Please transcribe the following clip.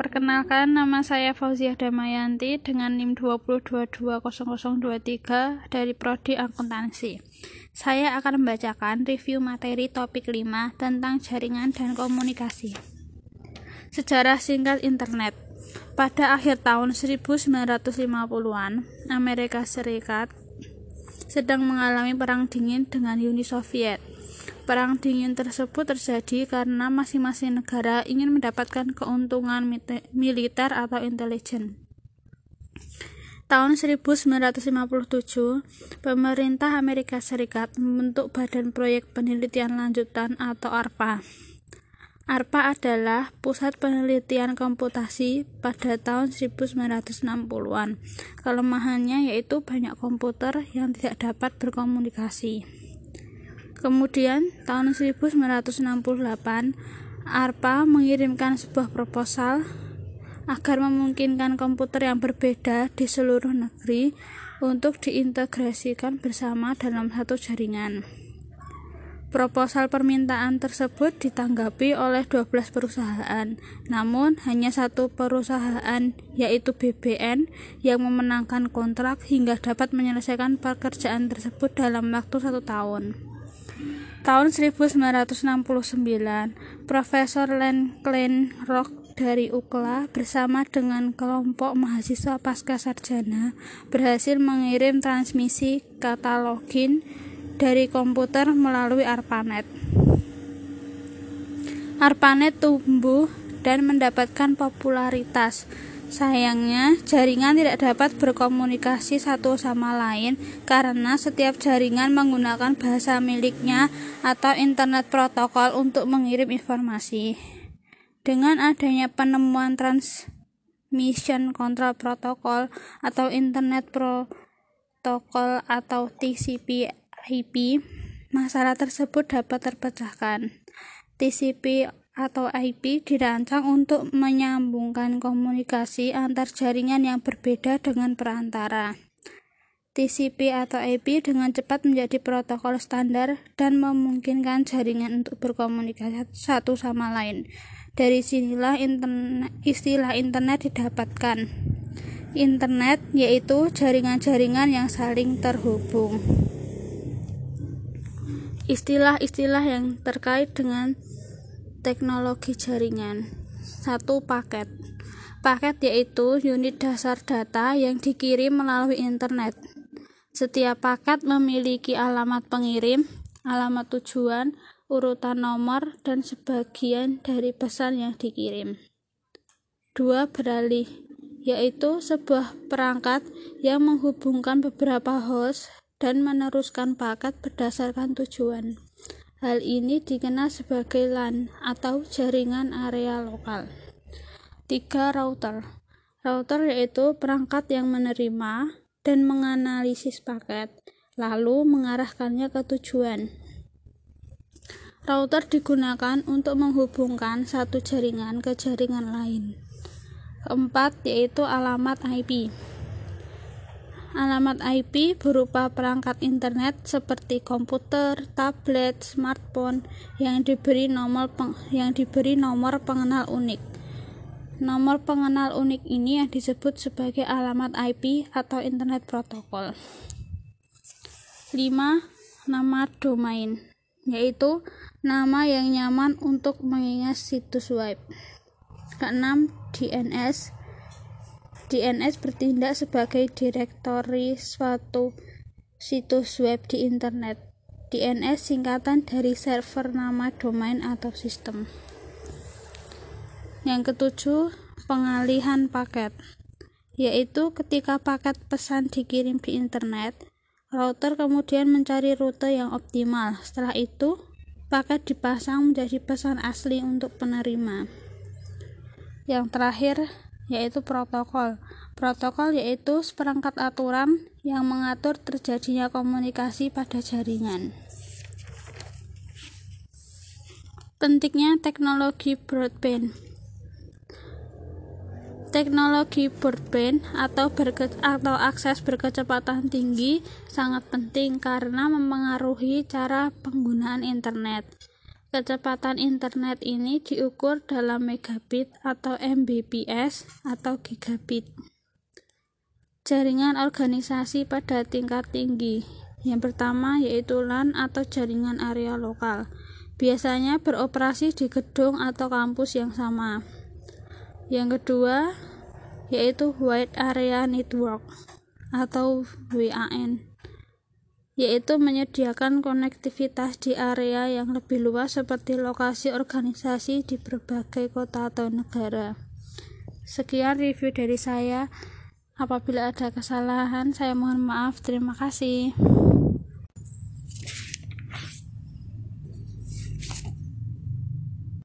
Perkenalkan, nama saya Fauziah Damayanti dengan NIM 222200023 dari Prodi Akuntansi. Saya akan membacakan review materi topik 5 tentang jaringan dan komunikasi. Sejarah singkat internet. Pada akhir tahun 1950-an, Amerika Serikat sedang mengalami perang dingin dengan Uni Soviet. Perang dingin tersebut terjadi karena masing-masing negara ingin mendapatkan keuntungan militer atau intelijen. Tahun 1957, pemerintah Amerika Serikat membentuk Badan Proyek Penelitian Lanjutan atau ARPA. ARPA adalah pusat penelitian komputasi pada tahun 1960-an. Kelemahannya yaitu banyak komputer yang tidak dapat berkomunikasi. Kemudian, tahun 1968, ARPA mengirimkan sebuah proposal agar memungkinkan komputer yang berbeda di seluruh negeri untuk diintegrasikan bersama dalam satu jaringan. Proposal permintaan tersebut ditanggapi oleh 12 perusahaan, namun hanya satu perusahaan, yaitu BBN, yang memenangkan kontrak hingga dapat menyelesaikan pekerjaan tersebut dalam waktu satu tahun. Tahun 1969, Profesor Len Klein Rock dari UCLA bersama dengan kelompok mahasiswa pasca sarjana berhasil mengirim transmisi katalogin dari komputer melalui ARPANET. ARPANET tumbuh dan mendapatkan popularitas Sayangnya, jaringan tidak dapat berkomunikasi satu sama lain karena setiap jaringan menggunakan bahasa miliknya atau internet protokol untuk mengirim informasi. Dengan adanya penemuan Transmission Control Protocol atau Internet Protocol atau TCP/IP, masalah tersebut dapat terpecahkan. TCP atau IP dirancang untuk menyambungkan komunikasi antar jaringan yang berbeda dengan perantara. TCP atau IP dengan cepat menjadi protokol standar dan memungkinkan jaringan untuk berkomunikasi satu sama lain. Dari sinilah internet, istilah internet didapatkan. Internet yaitu jaringan-jaringan yang saling terhubung. Istilah-istilah yang terkait dengan teknologi jaringan. Satu paket. Paket yaitu unit dasar data yang dikirim melalui internet. Setiap paket memiliki alamat pengirim, alamat tujuan, urutan nomor, dan sebagian dari pesan yang dikirim. Dua beralih, yaitu sebuah perangkat yang menghubungkan beberapa host dan meneruskan paket berdasarkan tujuan. Hal ini dikenal sebagai LAN atau jaringan area lokal. 3. Router. Router yaitu perangkat yang menerima dan menganalisis paket, lalu mengarahkannya ke tujuan. Router digunakan untuk menghubungkan satu jaringan ke jaringan lain. Keempat, yaitu alamat IP. Alamat IP berupa perangkat internet seperti komputer, tablet, smartphone yang diberi nomor peng yang diberi nomor pengenal unik. Nomor pengenal unik ini yang disebut sebagai alamat IP atau internet protokol. 5. Nama domain yaitu nama yang nyaman untuk mengingat situs web. Keenam, DNS DNS bertindak sebagai direktori suatu situs web di internet. DNS singkatan dari server nama domain atau sistem. Yang ketujuh, pengalihan paket, yaitu ketika paket pesan dikirim di internet, router kemudian mencari rute yang optimal. Setelah itu, paket dipasang menjadi pesan asli untuk penerima. Yang terakhir, yaitu protokol. Protokol yaitu seperangkat aturan yang mengatur terjadinya komunikasi pada jaringan. Pentingnya teknologi broadband. Teknologi broadband atau berke, atau akses berkecepatan tinggi sangat penting karena mempengaruhi cara penggunaan internet. Kecepatan internet ini diukur dalam megabit atau Mbps atau gigabit. Jaringan organisasi pada tingkat tinggi. Yang pertama yaitu LAN atau jaringan area lokal. Biasanya beroperasi di gedung atau kampus yang sama. Yang kedua yaitu Wide Area Network atau WAN yaitu menyediakan konektivitas di area yang lebih luas seperti lokasi organisasi di berbagai kota atau negara. Sekian review dari saya. Apabila ada kesalahan, saya mohon maaf. Terima kasih.